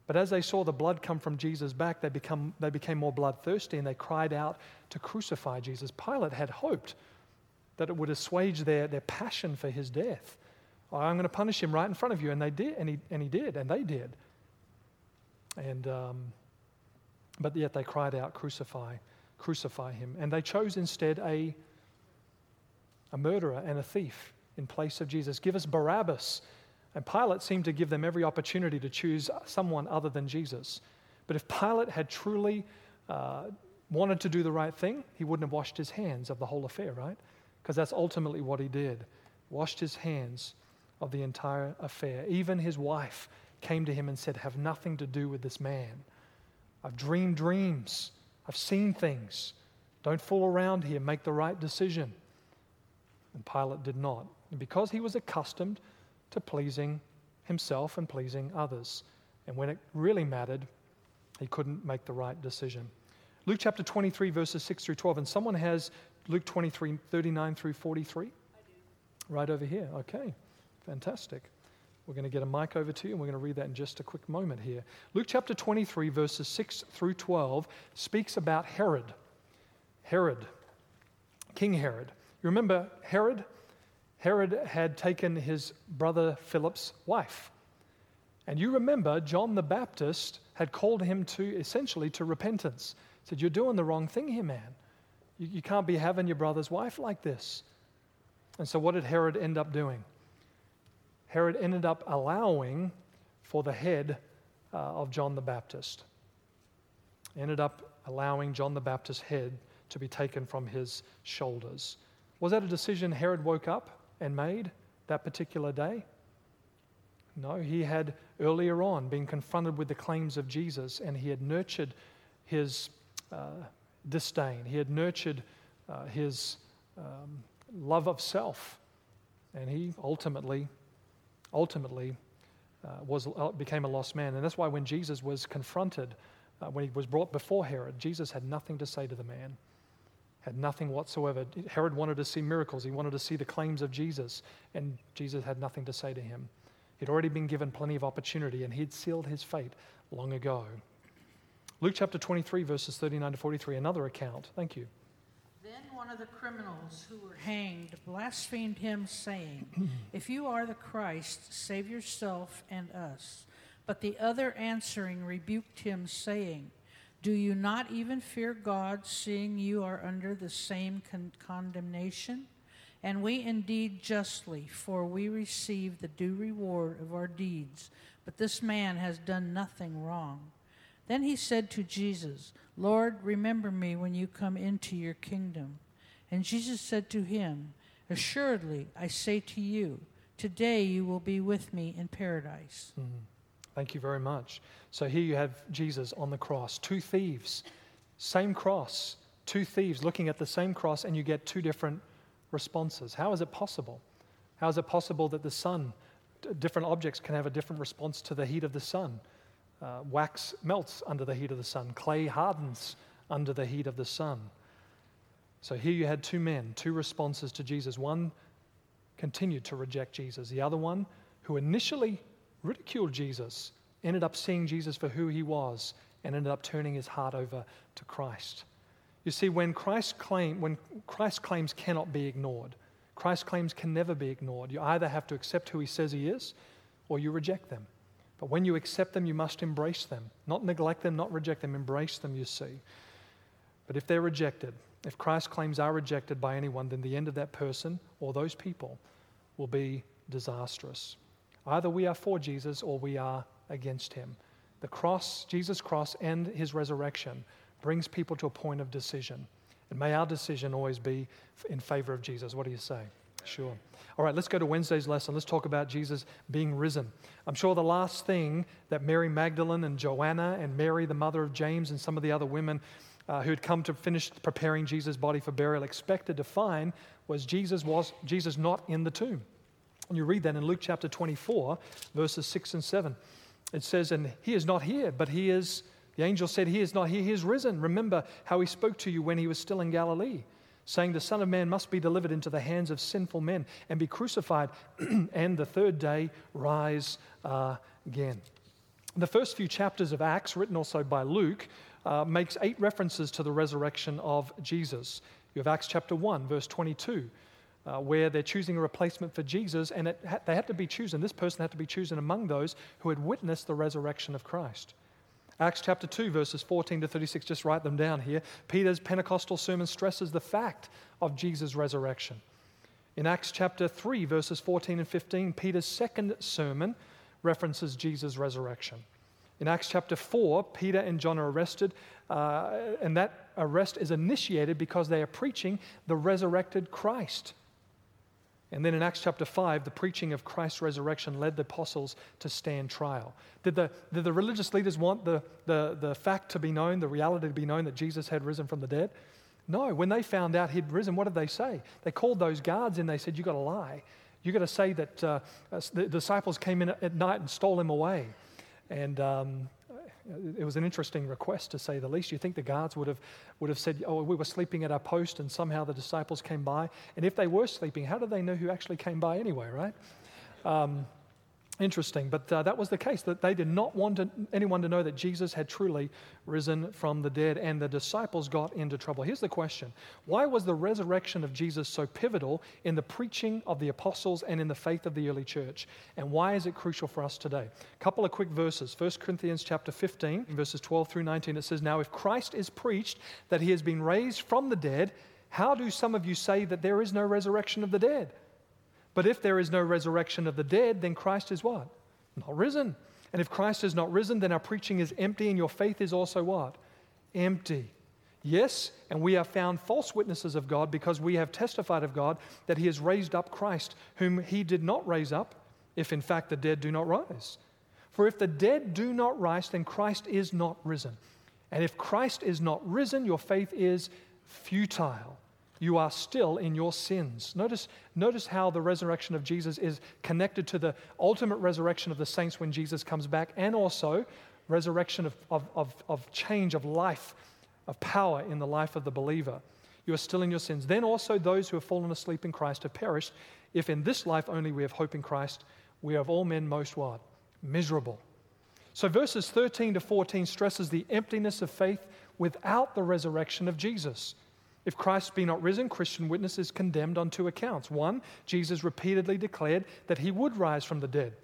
But as they saw the blood come from Jesus' back, they, become, they became more bloodthirsty and they cried out to crucify Jesus. Pilate had hoped that it would assuage their, their passion for his death. Oh, I'm going to punish him right in front of you. And they did, and he, and he did, and they did. And um, but yet they cried out, Crucify, crucify him. And they chose instead a, a murderer and a thief in place of Jesus. Give us Barabbas. And Pilate seemed to give them every opportunity to choose someone other than Jesus. But if Pilate had truly uh, wanted to do the right thing, he wouldn't have washed his hands of the whole affair, right? Because that's ultimately what he did. Washed his hands of the entire affair. Even his wife came to him and said, Have nothing to do with this man. I've dreamed dreams. I've seen things. Don't fool around here. Make the right decision. And Pilate did not. And because he was accustomed to pleasing himself and pleasing others. And when it really mattered, he couldn't make the right decision. Luke chapter 23, verses 6 through 12. And someone has Luke 23, 39 through 43? Right over here. Okay, fantastic. We're going to get a mic over to you and we're going to read that in just a quick moment here. Luke chapter 23, verses 6 through 12, speaks about Herod. Herod, King Herod. You remember Herod? Herod had taken his brother Philip's wife. And you remember John the Baptist had called him to essentially to repentance. Said, You're doing the wrong thing here, man. You, you can't be having your brother's wife like this. And so, what did Herod end up doing? Herod ended up allowing for the head uh, of John the Baptist. Ended up allowing John the Baptist's head to be taken from his shoulders. Was that a decision Herod woke up and made that particular day? No, he had earlier on been confronted with the claims of Jesus and he had nurtured his uh, disdain. He had nurtured uh, his um, love of self. And he ultimately ultimately uh, was, uh, became a lost man. And that's why when Jesus was confronted, uh, when he was brought before Herod, Jesus had nothing to say to the man. Had nothing whatsoever. Herod wanted to see miracles. He wanted to see the claims of Jesus, and Jesus had nothing to say to him. He'd already been given plenty of opportunity, and he'd sealed his fate long ago. Luke chapter 23, verses 39 to 43, another account. Thank you one of the criminals who were hanged blasphemed him, saying, If you are the Christ, save yourself and us. But the other answering rebuked him, saying, Do you not even fear God, seeing you are under the same con- condemnation? And we indeed justly, for we receive the due reward of our deeds. But this man has done nothing wrong. Then he said to Jesus, Lord, remember me when you come into your kingdom. And Jesus said to him, Assuredly, I say to you, today you will be with me in paradise. Mm. Thank you very much. So here you have Jesus on the cross, two thieves, same cross, two thieves looking at the same cross and you get two different responses. How is it possible? How is it possible that the sun, different objects can have a different response to the heat of the sun? Uh, wax melts under the heat of the sun, clay hardens under the heat of the sun. So here you had two men, two responses to Jesus. One continued to reject Jesus, the other one, who initially ridiculed Jesus, ended up seeing Jesus for who he was and ended up turning his heart over to Christ. You see, when Christ, claim, when Christ claims cannot be ignored, Christ's claims can never be ignored. You either have to accept who he says he is or you reject them. But when you accept them, you must embrace them. Not neglect them, not reject them, embrace them, you see. But if they're rejected, if Christ's claims are rejected by anyone, then the end of that person or those people will be disastrous. Either we are for Jesus or we are against him. The cross, Jesus' cross, and his resurrection brings people to a point of decision. And may our decision always be in favor of Jesus. What do you say? Sure. All right, let's go to Wednesday's lesson. Let's talk about Jesus being risen. I'm sure the last thing that Mary Magdalene and Joanna and Mary, the mother of James, and some of the other women uh, who had come to finish preparing Jesus' body for burial expected to find was Jesus was Jesus not in the tomb. And you read that in Luke chapter 24, verses 6 and 7. It says, And he is not here, but he is the angel said, He is not here, he is risen. Remember how he spoke to you when he was still in Galilee, saying, The Son of Man must be delivered into the hands of sinful men and be crucified, and the third day rise uh, again. The first few chapters of Acts, written also by Luke, uh, makes eight references to the resurrection of Jesus. You have Acts chapter 1, verse 22. Uh, where they're choosing a replacement for Jesus, and ha- they had to be chosen. This person had to be chosen among those who had witnessed the resurrection of Christ. Acts chapter 2, verses 14 to 36, just write them down here. Peter's Pentecostal sermon stresses the fact of Jesus' resurrection. In Acts chapter 3, verses 14 and 15, Peter's second sermon references Jesus' resurrection. In Acts chapter 4, Peter and John are arrested, uh, and that arrest is initiated because they are preaching the resurrected Christ. And then in Acts chapter 5, the preaching of Christ's resurrection led the apostles to stand trial. Did the, did the religious leaders want the, the, the fact to be known, the reality to be known that Jesus had risen from the dead? No. When they found out he'd risen, what did they say? They called those guards and They said, You've got to lie. You've got to say that uh, the disciples came in at night and stole him away. And um, it was an interesting request, to say the least. You think the guards would have, would have said, Oh, we were sleeping at our post and somehow the disciples came by? And if they were sleeping, how did they know who actually came by anyway, right? Um, Interesting, but uh, that was the case, that they did not want to, anyone to know that Jesus had truly risen from the dead, and the disciples got into trouble. Here's the question Why was the resurrection of Jesus so pivotal in the preaching of the apostles and in the faith of the early church? And why is it crucial for us today? A couple of quick verses 1 Corinthians chapter 15, verses 12 through 19. It says, Now if Christ is preached that he has been raised from the dead, how do some of you say that there is no resurrection of the dead? But if there is no resurrection of the dead, then Christ is what? Not risen. And if Christ is not risen, then our preaching is empty and your faith is also what? Empty. Yes, and we are found false witnesses of God because we have testified of God that He has raised up Christ, whom He did not raise up, if in fact the dead do not rise. For if the dead do not rise, then Christ is not risen. And if Christ is not risen, your faith is futile you are still in your sins. Notice, notice how the resurrection of Jesus is connected to the ultimate resurrection of the saints when Jesus comes back, and also resurrection of, of, of, of change, of life, of power in the life of the believer. You are still in your sins. Then also those who have fallen asleep in Christ have perished. If in this life only we have hope in Christ, we are of all men most what? Miserable. So verses 13 to 14 stresses the emptiness of faith without the resurrection of Jesus. If Christ be not risen, Christian witness is condemned on two accounts. One, Jesus repeatedly declared that he would rise from the dead.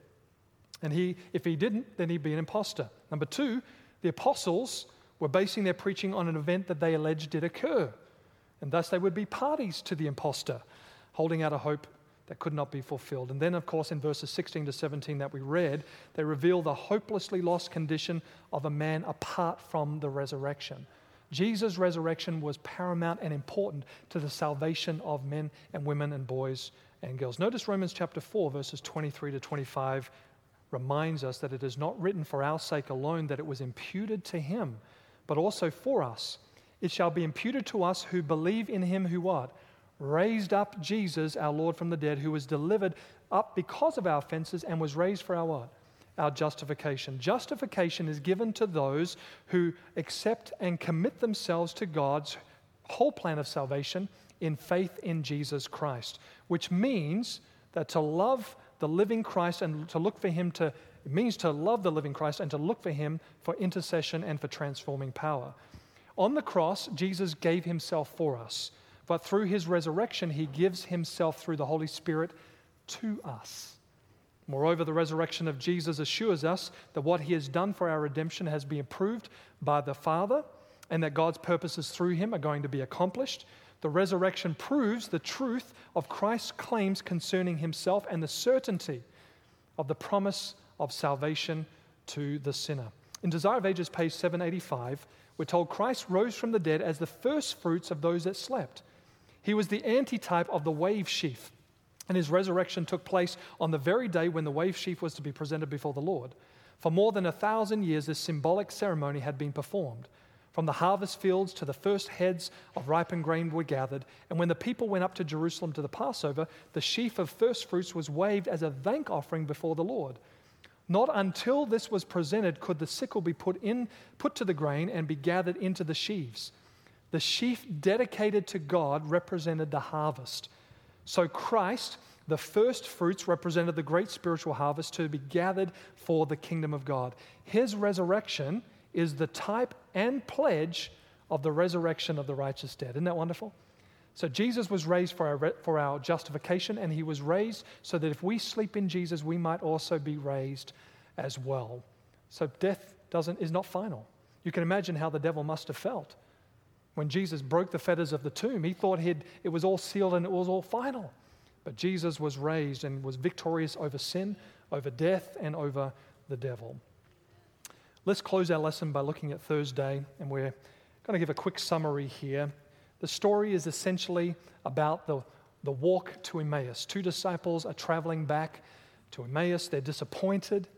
And he, if he didn't, then he'd be an impostor. Number two, the apostles were basing their preaching on an event that they alleged did occur. And thus they would be parties to the impostor, holding out a hope that could not be fulfilled. And then, of course, in verses 16 to 17 that we read, they reveal the hopelessly lost condition of a man apart from the resurrection. Jesus' resurrection was paramount and important to the salvation of men and women and boys and girls. Notice Romans chapter 4, verses 23 to 25 reminds us that it is not written for our sake alone that it was imputed to him, but also for us, it shall be imputed to us who believe in him who what? Raised up Jesus, our Lord from the dead, who was delivered up because of our offenses and was raised for our what? Our justification. Justification is given to those who accept and commit themselves to God's whole plan of salvation in faith in Jesus Christ, which means that to love the living Christ and to look for him to, means to love the living Christ and to look for him for intercession and for transforming power. On the cross, Jesus gave himself for us, but through his resurrection, he gives himself through the Holy Spirit to us. Moreover, the resurrection of Jesus assures us that what he has done for our redemption has been approved by the Father and that God's purposes through him are going to be accomplished. The resurrection proves the truth of Christ's claims concerning himself and the certainty of the promise of salvation to the sinner. In Desire of Ages, page 785, we're told Christ rose from the dead as the first fruits of those that slept. He was the antitype of the wave sheaf, and his resurrection took place on the very day when the wave sheaf was to be presented before the Lord. For more than a thousand years, this symbolic ceremony had been performed. From the harvest fields to the first heads of ripened grain were gathered. And when the people went up to Jerusalem to the Passover, the sheaf of first fruits was waved as a thank offering before the Lord. Not until this was presented could the sickle be put, in, put to the grain and be gathered into the sheaves. The sheaf dedicated to God represented the harvest. So Christ, the first fruits, represented the great spiritual harvest to be gathered for the kingdom of God. His resurrection is the type and pledge of the resurrection of the righteous dead. Isn't that wonderful? So Jesus was raised for our, for our justification, and he was raised so that if we sleep in Jesus, we might also be raised as well. So death doesn't, is not final. You can imagine how the devil must have felt. When Jesus broke the fetters of the tomb, he thought it was all sealed and it was all final. But Jesus was raised and was victorious over sin, over death, and over the devil. Let's close our lesson by looking at Thursday, and we're going to give a quick summary here. The story is essentially about the, the walk to Emmaus. Two disciples are traveling back to Emmaus. They're disappointed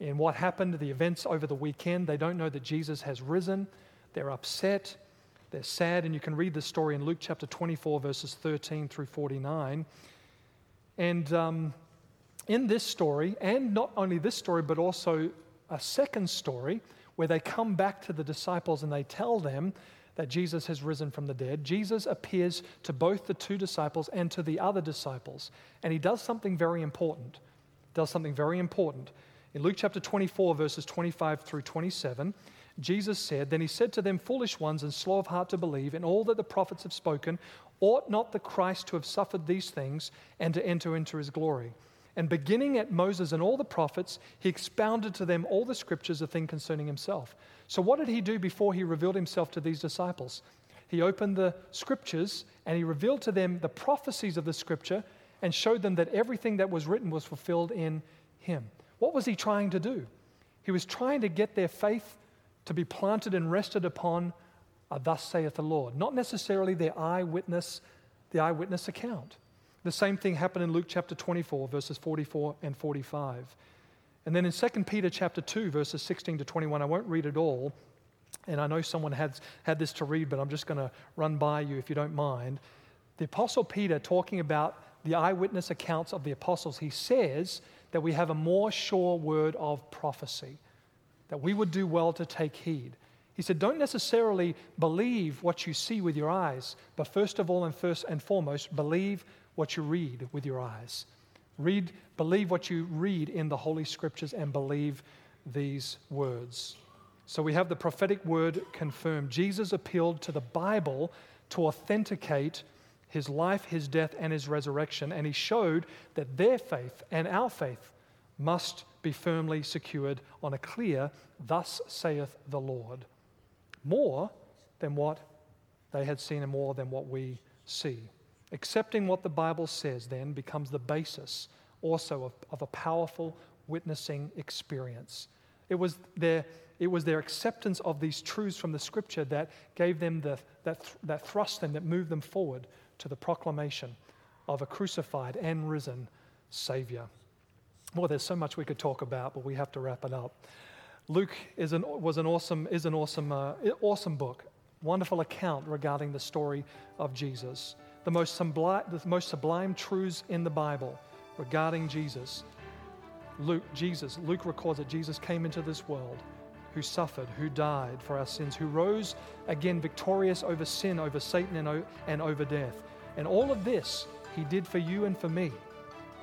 in what happened, the events over the weekend. They don't know that Jesus has risen. They're upset. They're sad. And you can read the story in Luke chapter 24, verses 13 through 49. And um, in this story, and not only this story, but also a second story where they come back to the disciples and they tell them that Jesus has risen from the dead. Jesus appears to both the two disciples and to the other disciples, and he does something very important. Does something very important. In Luke chapter 24, verses 25 through 27, Jesus said, Then he said to them, Foolish ones and slow of heart to believe in all that the prophets have spoken, ought not the Christ to have suffered these things and to enter into his glory? And beginning at Moses and all the prophets, he expounded to them all the scriptures, a thing concerning himself. So, what did he do before he revealed himself to these disciples? He opened the scriptures and he revealed to them the prophecies of the scripture and showed them that everything that was written was fulfilled in him. What was he trying to do? He was trying to get their faith to be planted and rested upon a thus saith the Lord, not necessarily their eyewitness, the eyewitness account. The same thing happened in Luke chapter 24, verses 44 and 45. And then in 2 Peter chapter 2, verses 16 to 21, I won't read it all. And I know someone has had this to read, but I'm just going to run by you if you don't mind. The Apostle Peter, talking about the eyewitness accounts of the apostles, he says that we have a more sure word of prophecy, that we would do well to take heed. He said, Don't necessarily believe what you see with your eyes, but first of all and first and foremost, believe what you read with your eyes. Read, believe what you read in the Holy Scriptures and believe these words. So we have the prophetic word confirmed. Jesus appealed to the Bible to authenticate his life, his death, and his resurrection, and he showed that their faith and our faith must be firmly secured on a clear, Thus saith the Lord. More than what they had seen and more than what we see. Accepting what the Bible says then becomes the basis also of, of a powerful witnessing experience. It was, their, it was their acceptance of these truths from the scripture that gave them the, that, that thrust them, that moved them forward to the proclamation of a crucified and risen Savior. Well, there's so much we could talk about, but we have to wrap it up. Luke is an, was an awesome, is an awesome, uh, awesome book. wonderful account regarding the story of Jesus. The most, sublime, the most sublime truths in the Bible regarding Jesus. Luke, Jesus, Luke records that Jesus came into this world who suffered, who died for our sins, who rose again victorious over sin, over Satan, and, and over death. And all of this he did for you and for me.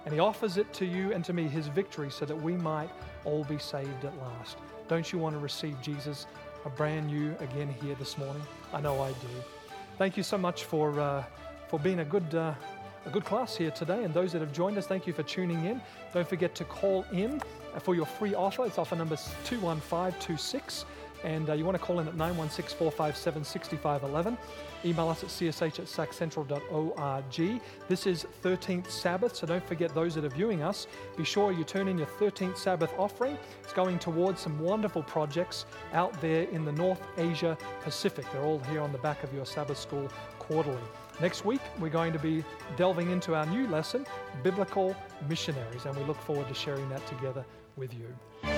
And he offers it to you and to me, his victory, so that we might all be saved at last. Don't you want to receive Jesus a brand new again here this morning? I know I do. Thank you so much for, uh, for being a good, uh, a good class here today. And those that have joined us, thank you for tuning in. Don't forget to call in for your free offer. It's offer number 21526. And uh, you want to call in at 916 457 6511. Email us at csh at saccentral.org. This is 13th Sabbath, so don't forget those that are viewing us. Be sure you turn in your 13th Sabbath offering. It's going towards some wonderful projects out there in the North Asia Pacific. They're all here on the back of your Sabbath School quarterly. Next week, we're going to be delving into our new lesson, Biblical Missionaries, and we look forward to sharing that together with you.